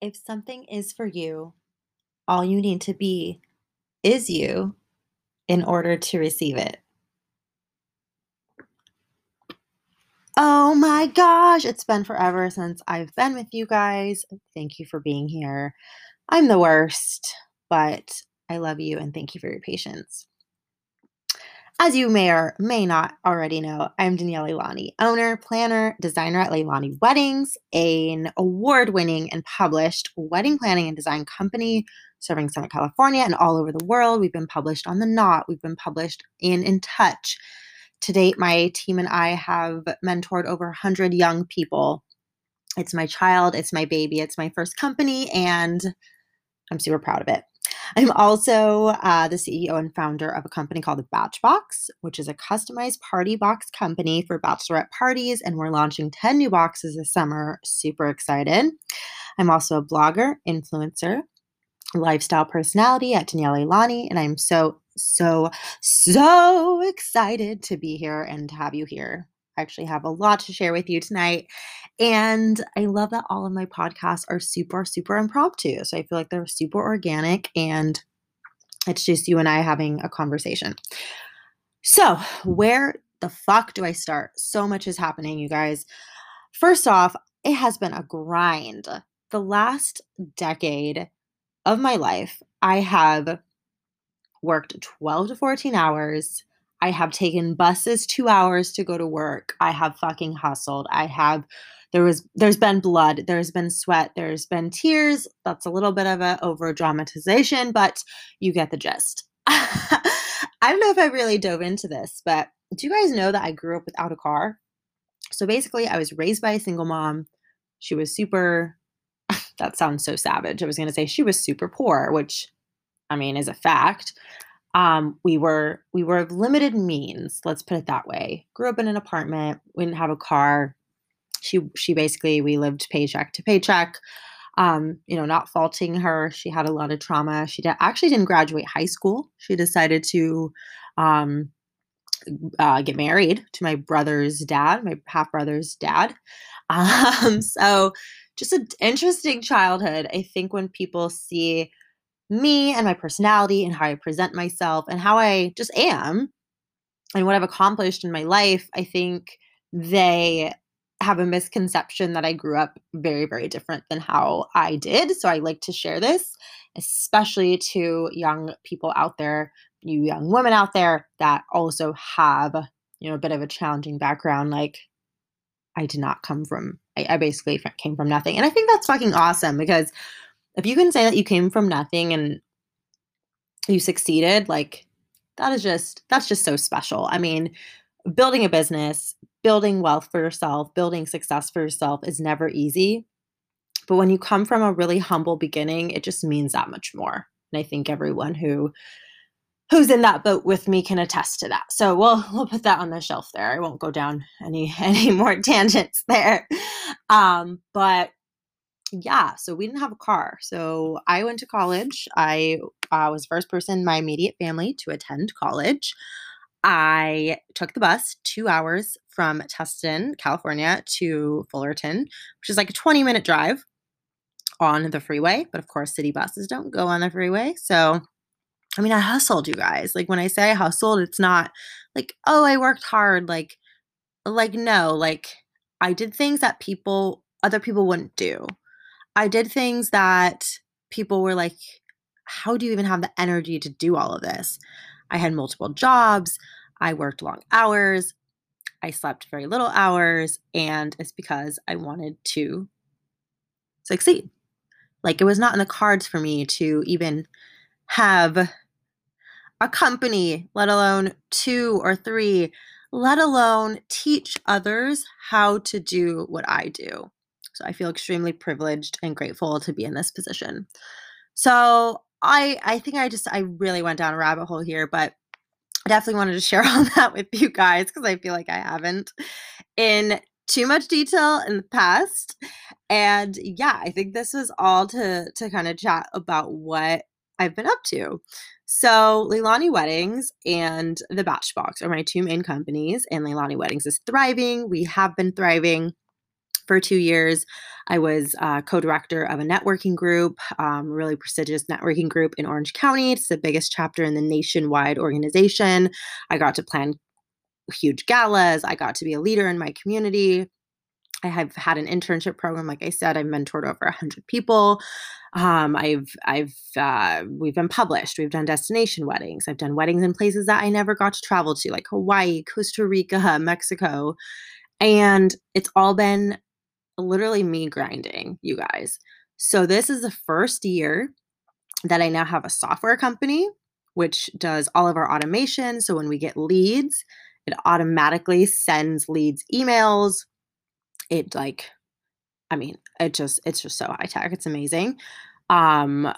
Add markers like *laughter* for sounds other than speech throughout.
If something is for you, all you need to be is you in order to receive it. Oh my gosh, it's been forever since I've been with you guys. Thank you for being here. I'm the worst, but I love you and thank you for your patience. As you may or may not already know, I'm Danielle Leilani, owner, planner, designer at Leilani Weddings, an award winning and published wedding planning and design company serving Southern California and all over the world. We've been published on The Knot, we've been published in In Touch. To date, my team and I have mentored over 100 young people. It's my child, it's my baby, it's my first company, and I'm super proud of it. I'm also uh, the CEO and founder of a company called the Bach Box, which is a customized party box company for bachelorette parties, and we're launching 10 new boxes this summer. Super excited. I'm also a blogger, influencer, lifestyle personality at Danielle Leilani, and I'm so, so, so excited to be here and to have you here. Actually have a lot to share with you tonight. And I love that all of my podcasts are super, super impromptu. So I feel like they're super organic and it's just you and I having a conversation. So, where the fuck do I start? So much is happening, you guys. First off, it has been a grind. The last decade of my life, I have worked 12 to 14 hours I have taken buses two hours to go to work. I have fucking hustled. I have there was there's been blood, there's been sweat, there's been tears. That's a little bit of a over dramatization, but you get the gist. *laughs* I don't know if I really dove into this, but do you guys know that I grew up without a car? So basically, I was raised by a single mom. She was super *laughs* that sounds so savage. I was going to say she was super poor, which I mean is a fact um, we were we were of limited means let's put it that way. Grew up in an apartment we didn't have a car. She she basically we lived paycheck to paycheck. Um, you know not faulting her she had a lot of trauma. She actually didn't graduate high school. She decided to um, uh, get married to my brother's dad my half brother's dad. *laughs* Um, so just an interesting childhood. I think when people see me and my personality and how I present myself and how I just am and what I've accomplished in my life, I think they have a misconception that I grew up very, very different than how I did. So I like to share this, especially to young people out there, you young women out there that also have, you know, a bit of a challenging background. Like I did not come from, I, I basically came from nothing. And I think that's fucking awesome because if you can say that you came from nothing and you succeeded, like that is just that's just so special. I mean, building a business, building wealth for yourself, building success for yourself is never easy. But when you come from a really humble beginning, it just means that much more. And I think everyone who who's in that boat with me can attest to that. So we'll *laughs* we'll put that on the shelf there. I won't go down any *laughs* any more tangents there. Um, but yeah, so we didn't have a car. So I went to college. I uh, was first person in my immediate family to attend college. I took the bus two hours from Tustin, California to Fullerton, which is like a 20 minute drive on the freeway. But of course, city buses don't go on the freeway. So, I mean, I hustled, you guys. Like when I say I hustled, it's not like, oh, I worked hard. Like, like, no, like I did things that people, other people wouldn't do. I did things that people were like, how do you even have the energy to do all of this? I had multiple jobs. I worked long hours. I slept very little hours. And it's because I wanted to succeed. Like it was not in the cards for me to even have a company, let alone two or three, let alone teach others how to do what I do. So I feel extremely privileged and grateful to be in this position. So I I think I just I really went down a rabbit hole here, but I definitely wanted to share *laughs* all that with you guys because I feel like I haven't in too much detail in the past. And yeah, I think this was all to to kind of chat about what I've been up to. So, Leilani Weddings and the Bach Box are my two main companies, and Leilani Weddings is thriving. We have been thriving for two years. I was uh, co director of a networking group, um, really prestigious networking group in Orange County. It's the biggest chapter in the nationwide organization. I got to plan huge galas, I got to be a leader in my community. I have had an internship program. Like I said, I've mentored over hundred people. Um, I've, I've, uh, we've been published. We've done destination weddings. I've done weddings in places that I never got to travel to, like Hawaii, Costa Rica, *laughs* Mexico, and it's all been literally me grinding, you guys. So this is the first year that I now have a software company which does all of our automation. So when we get leads, it automatically sends leads emails it like I mean, it just it's just so high tech. It's amazing. Um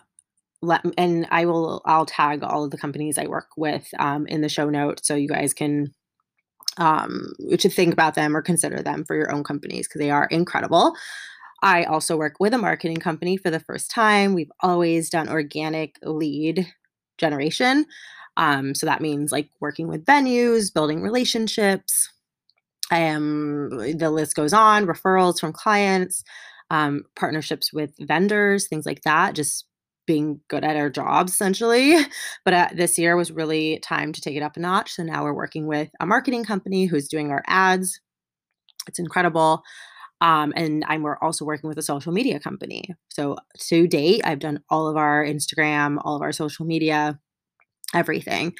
let and I will I'll tag all of the companies I work with um, in the show notes so you guys can um to think about them or consider them for your own companies because they are incredible. I also work with a marketing company for the first time. We've always done organic lead generation. Um, so that means like working with venues, building relationships, um, the list goes on referrals from clients um, partnerships with vendors things like that just being good at our jobs essentially but uh, this year was really time to take it up a notch so now we're working with a marketing company who's doing our ads it's incredible um, and I'm we're also working with a social media company. So to date, I've done all of our Instagram, all of our social media, everything.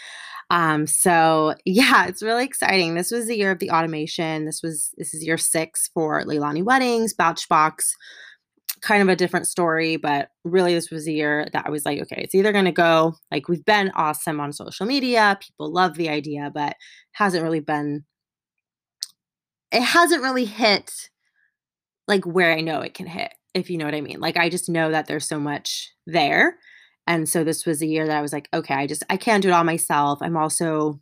Um, so *laughs* yeah, it's really exciting. This was the year of the automation. This was this is year six for Leilani Weddings, Bach Box. Kind of a different story, but really this was a year that I was like, okay, it's either gonna go like we've been awesome on social media, people love the idea, but hasn't really been it hasn't really hit like where I know it can hit, if you know what I mean. Like I just know that there's so much there and so this was a year that I was like, okay, I just I can't do it all myself. I'm also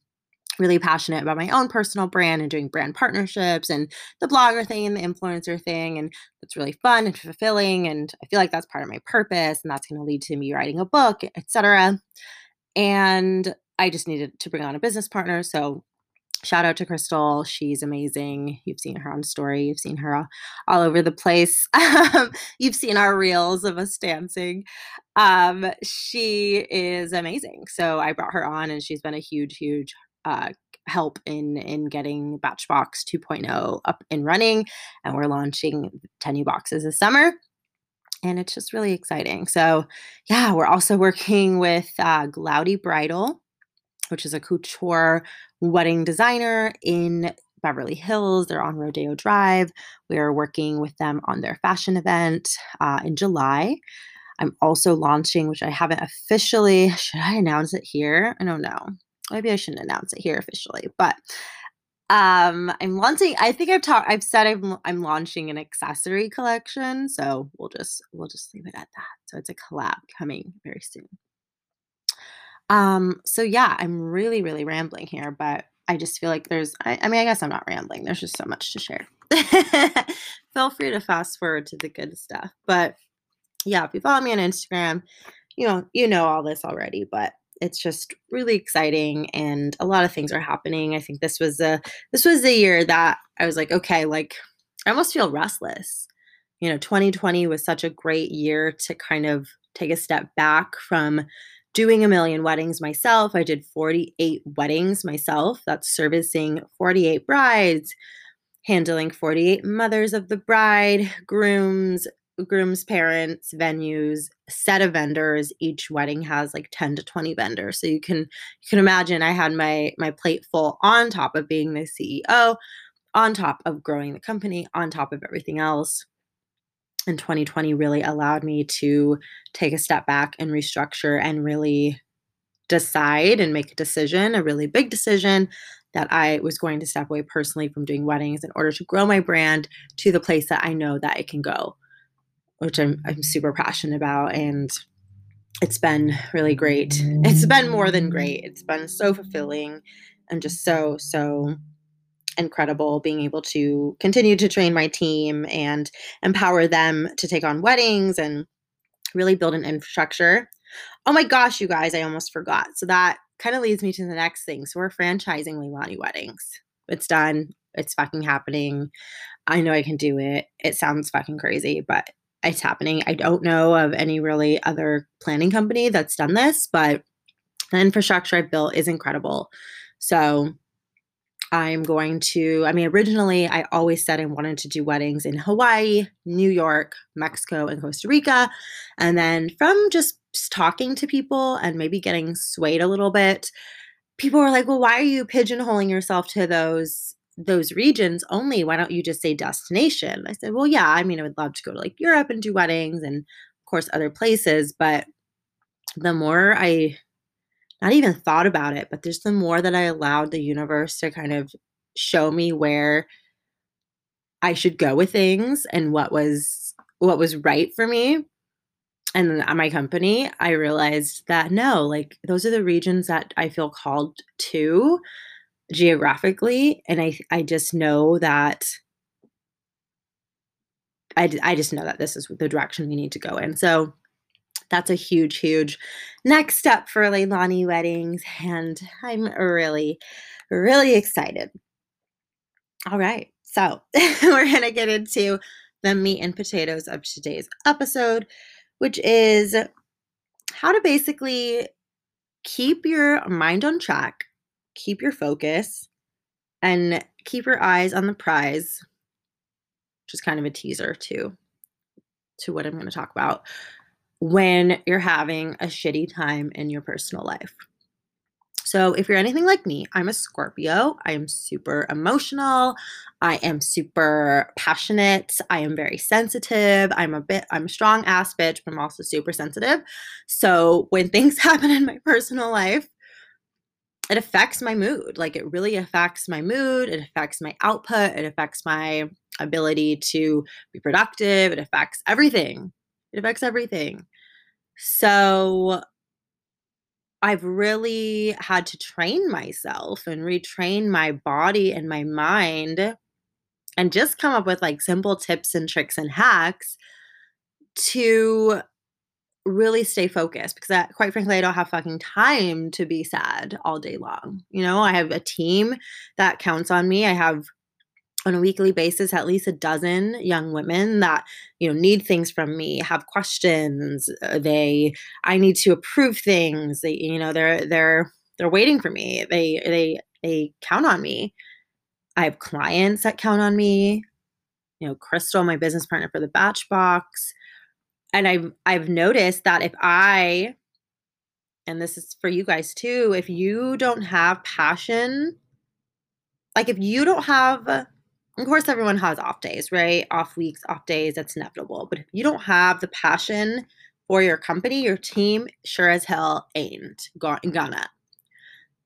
really passionate about my own personal brand and doing brand partnerships and the blogger thing and the influencer thing and it's really fun and fulfilling and I feel like that's part of my purpose and that's going to lead to me writing a book, etc. And I just needed to bring on a business partner, so shout out to Crystal. She's amazing. You've seen her on story. You've seen her all, all over the place. *laughs* You've seen our reels of us dancing. Um, she is amazing. So I brought her on, and she's been a huge, huge uh, help in in getting Bach Box 2.0 up and running. And we're launching 10 new boxes this summer. And it's just really exciting. So, yeah, we're also *laughs* working with uh, Glaudy Bridal, which is a couture wedding designer in Beverly Hills. They're on Rodeo Drive. We are working with them on their fashion event uh, in July. I'm also launching, which I haven't officially. *laughs* Should I announce it here? I don't know. Maybe I shouldn't announce it here officially, but um, I'm launching. I think I've talked. I've said I'm I'm launching an accessory collection, so we'll just we'll just leave it at that. So it's a collab coming very soon. Um, so yeah, I'm really, really rambling here, but I just feel like there's, I, I mean, I guess I'm not rambling. There's just so much to share. *laughs* Feel free to fast forward to the good stuff. But yeah, if you follow me on Instagram, you know, you know all this already, but it's just really exciting and a lot of things are happening. I think this was a this was a year that I was like, okay, like I almost feel restless. You know, 2020 was such a great year to kind of take a step back from doing a million weddings myself. I did 48 weddings myself. That's servicing 48 brides, handling 48 mothers of the bride, grooms, groom's parents, venues, set of vendors. Each wedding has like 10 to 20 vendors. So you can you can imagine I had my my plate full on top of being the CEO, on top of growing the company, on top of everything else and 2020 really allowed me to take a step back and restructure and really decide and make a decision, a really big decision that I was going to step away personally from doing weddings in order to grow my brand to the place that I know that it can go, which I'm I'm super passionate about and it's been really great. It's been more than great. It's been so fulfilling and just so so incredible being able to continue to train my team and empower them to take on weddings and really build an infrastructure. Oh my gosh, you guys, I almost forgot. So that kind of leads me to the next thing. So we're franchising Leilani Weddings. It's done. It's fucking happening. I know I can do it. It sounds fucking crazy, but it's happening. I don't know of any really other planning company that's done this, but the infrastructure I've built is incredible. So I'm going to, I mean, originally I always said I wanted to do weddings in Hawaii, New York, Mexico, and Costa Rica. And then from just talking to people and maybe getting swayed a little bit, people were like, well, why are you pigeonholing yourself to those? Those regions only why don't you just say destination? I said well yeah i mean i would love to go to like europe and do weddings and of course other places but the more i not even thought about it, but there's the more that I allowed the universe to kind of show me where I should go with things and what was what was right for me and at uh, my company, I realized that no, like those are the regions that I feel called to geographically and I I just know that I, I just know that this is the direction we need to go in. So that's a huge, huge next step for Leilani weddings. And I'm really, really excited. All right. So *laughs* we're to get into the meat and potatoes of today's episode, which is how to basically keep your mind on track, keep your focus, and keep your eyes on the prize, which is kind of a teaser to to what I'm going to talk about when you're having a shitty time in your personal life. So, if you're anything like me, I'm a Scorpio. I am super emotional. I am super passionate. I am very sensitive. I'm a bit, I'm a strong ass bitch, but I'm also super sensitive. So, when things *laughs* happen in my personal life, it affects my mood. Like, it really affects my mood. It affects my output. It affects my ability to be productive. It affects everything. It affects everything. So I've really had to train myself and retrain my body and my mind and just come up with like simple tips and tricks and hacks to really stay focused because that, quite frankly I don't have fucking time to be sad all day long. You know, I have a team that counts on me. I have on a weekly basis at least a dozen young women that you know need things from me have questions uh, they i need to approve things they you know they're they're they're waiting for me they they they count on me i have clients that count on me you know crystal my business partner for the Bach Box and i've i've noticed that if i and this is for you guys too if you don't have passion like if you don't have of course, everyone has off days, right? Off weeks, off days, that's inevitable. But if you don't have the passion for your company, your team sure as hell ain't gonna.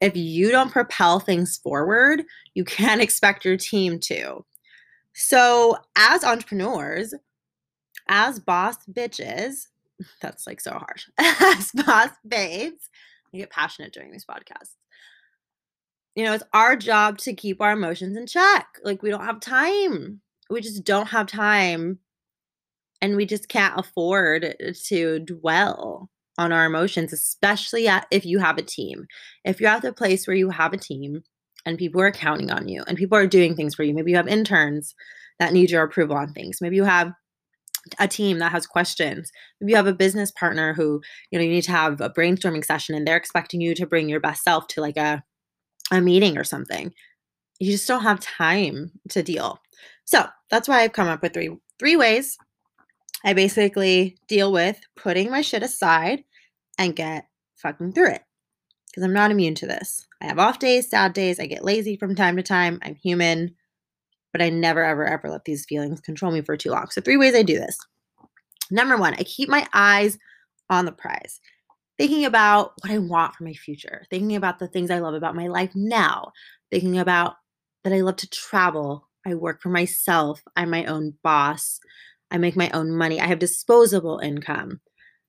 If you don't propel things forward, you can't *laughs* expect your team to. So, as entrepreneurs, as boss bitches, *laughs* that's like so harsh, *laughs* as boss babes, I get passionate during these podcasts you know, it's our job to keep our emotions in check. Like we don't have time. We just don't have time. And we just can't afford to dwell on our emotions, especially if you have a team. If you're at the place where you have a team and people are counting on you and people are doing things for you, maybe you have interns that need your approval on things. Maybe you have a team that has questions. Maybe you have a business partner who, you know, you need to have a brainstorming session and they're expecting you to bring your best self to like a a meeting or something. You just don't have time to deal. So that's why I've come up with three three ways. I basically deal with putting my shit aside and get fucking through it. Because I'm not immune to this. I have off days, sad days, I get lazy from time to time. I'm human, but I never, ever, ever let these feelings control me for too long. So, three ways I do this. Number one, I keep my eyes on the prize thinking about what I want for my future, thinking about the things I love about my life now, thinking about that I love to travel. I work for myself. I'm my own boss. I make my own money. I have disposable income.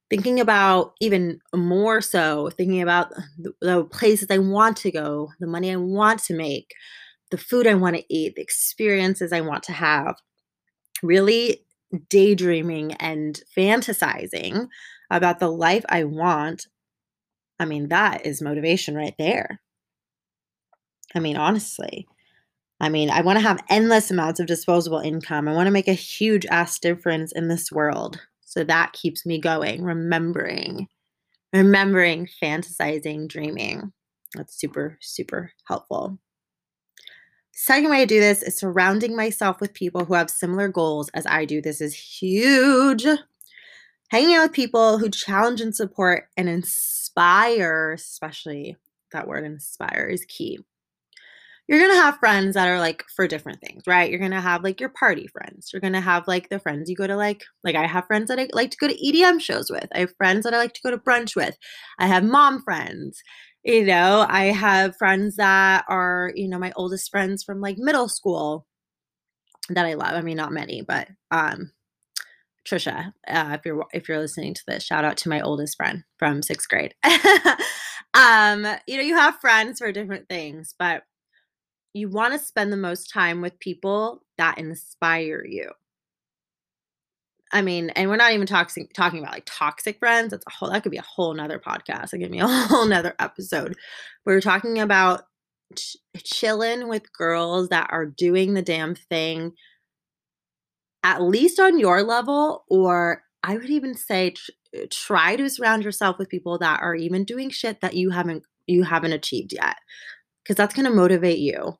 Thinking about even more so, thinking about the, places I want to go, the money I want to make, the food I want to eat, the experiences I want to have. Really daydreaming and fantasizing about the life I want, I mean, that is motivation right there. I mean, honestly. I mean, I want to have endless amounts of disposable income. I want to make a huge ass difference in this world. So that keeps me going, remembering, remembering, fantasizing, dreaming. That's super, super helpful. Second way to do this is surrounding myself with people who have similar goals as I do. This is huge. Hanging out with people who challenge and support and inspire, especially that word inspire is key you're going to have friends that are like for different things, right? You're going to have like your party friends. You're going to have like the friends you go to like like I have friends that I like to go to EDM shows with. I have friends that I like to go to brunch with. I have mom friends. You know, I have friends that are, you know, my oldest friends from like middle school that I love. I mean, not many, but um Trisha, uh, if you're if you're listening to this, shout out to my oldest friend from sixth grade. *laughs* um, you know, you have friends for different things, but you want to spend the most time with people that inspire you. I mean, and we're not even talking talking about like toxic friends. That's a whole that could be a whole nother podcast. That could be a *laughs* whole nother episode. We're talking about ch- chilling with girls that are doing the damn thing, at least on your level, or I would even say tr- try to surround yourself with people that are even doing shit that you haven't you haven't achieved yet because that's to motivate you.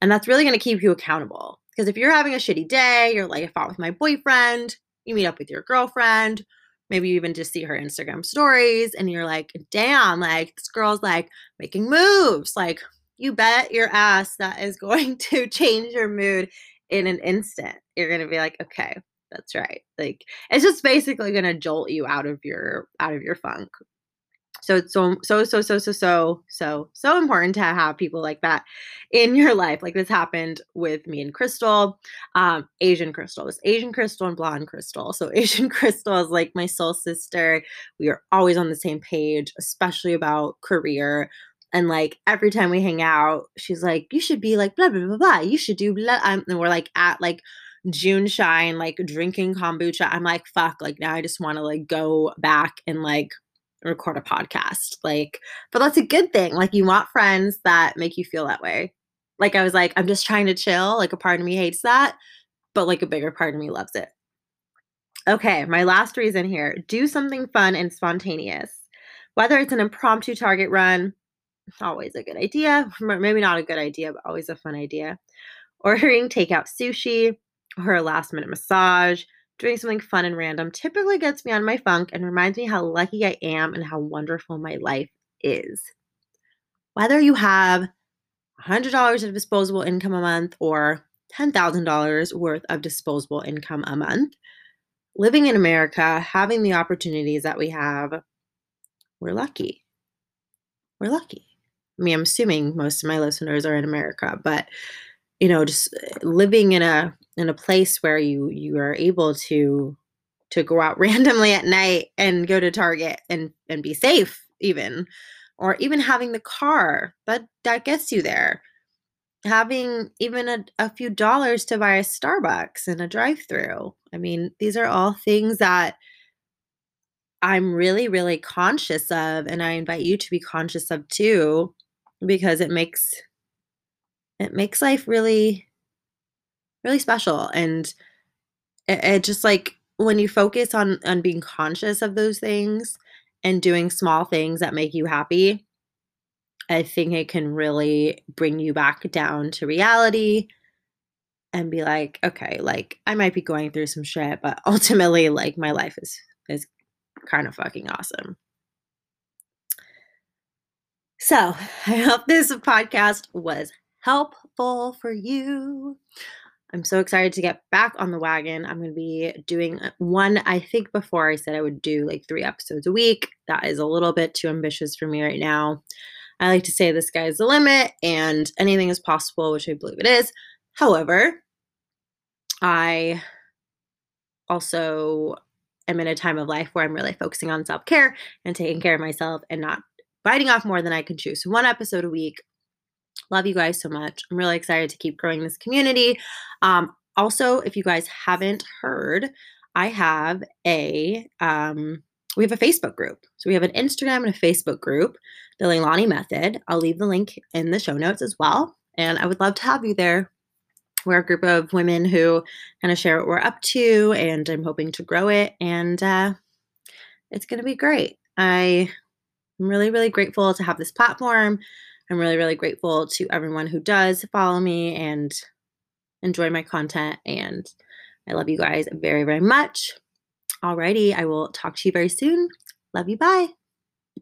And that's really to keep you accountable. Because if you're having a shitty day, you're like, I fought with my boyfriend, you meet up with your girlfriend, maybe you even just see her Instagram stories and you're like, damn, like this girl's like making moves. Like, you bet your ass that is *laughs* going to change your mood in an instant. You're going to be like, okay, that's right. Like, it's just basically going to jolt you out of your out of your funk so it's so so so so so so so so important to have people like that in your life. Like this happened with me and Crystal, um, Asian Crystal, this Asian Crystal and blonde Crystal. So *laughs* Asian Crystal is like my soul sister. We are always on the same page, especially about career. And like every time we hang out, she's like, "You should be like blah blah blah blah. You should do blah." Um, and we're like at like JuneShine, like drinking kombucha. I'm like, fuck. Like now, I just want to like go back and like record a podcast. Like, but that's a good thing. Like, you want friends that make you feel that way. Like, I was like, I'm just trying to chill. Like, a part of me hates that, but like a bigger part of me loves it. Okay, my last reason here do something fun and spontaneous. Whether it's an impromptu target run, always a good idea. Maybe not a good idea, but always a fun idea. Ordering takeout sushi or a last minute massage, doing something fun and random typically gets me on my funk and reminds me how lucky I am and how wonderful my life is. Whether you have $100 of disposable income a month or $10,000 worth of disposable income a month, living in America, having the opportunities that we have, we're lucky. We're lucky. I mean, I'm assuming most of my listeners are in America, but you know, just eh, living in a in a place where you you are able to to go out *laughs* randomly at night and go to Target and and be safe even or even having the car that that gets you there. Having even a, a few dollars to buy a starbucks and a drive-through. I mean these are all things that i'm really really conscious of and i invite you to be conscious of too because it makes it makes life really really special and it, it just like when you focus on on being conscious of those things and doing small things that make you happy i think it can really bring you back down to reality and be like okay like i might be going through some shit but *laughs* ultimately like my life is is kind of fucking awesome. So i hope this podcast was helpful for you I'm so excited to get back on the wagon. I'm going to be doing uh, one. I think before I said I would do like three episodes a week. That is a little bit too ambitious for me right now. I like to say the sky is the limit and anything is possible, which I believe it is. However, I also am in a time of life where I'm really focusing on self care and taking care of myself and not biting off more than I can chew. So, one episode a week Love you guys so much. I'm really excited to keep growing this community. Um, also, if you guys haven't heard, I have a um, we have a Facebook group. So we have an Instagram and a Facebook group, the Leilani Method. I'll leave the link in the show notes as well. And I would love to have you there. we're a group of women who kind of share what we're up to, and I'm hoping to grow it. And uh, it's going to be great. I I'm really, really grateful to have this platform. I'm really, really grateful to everyone who does follow me and enjoy my content. And I love you guys very, very much. Alrighty, I will talk to you very soon. Love you. Bye.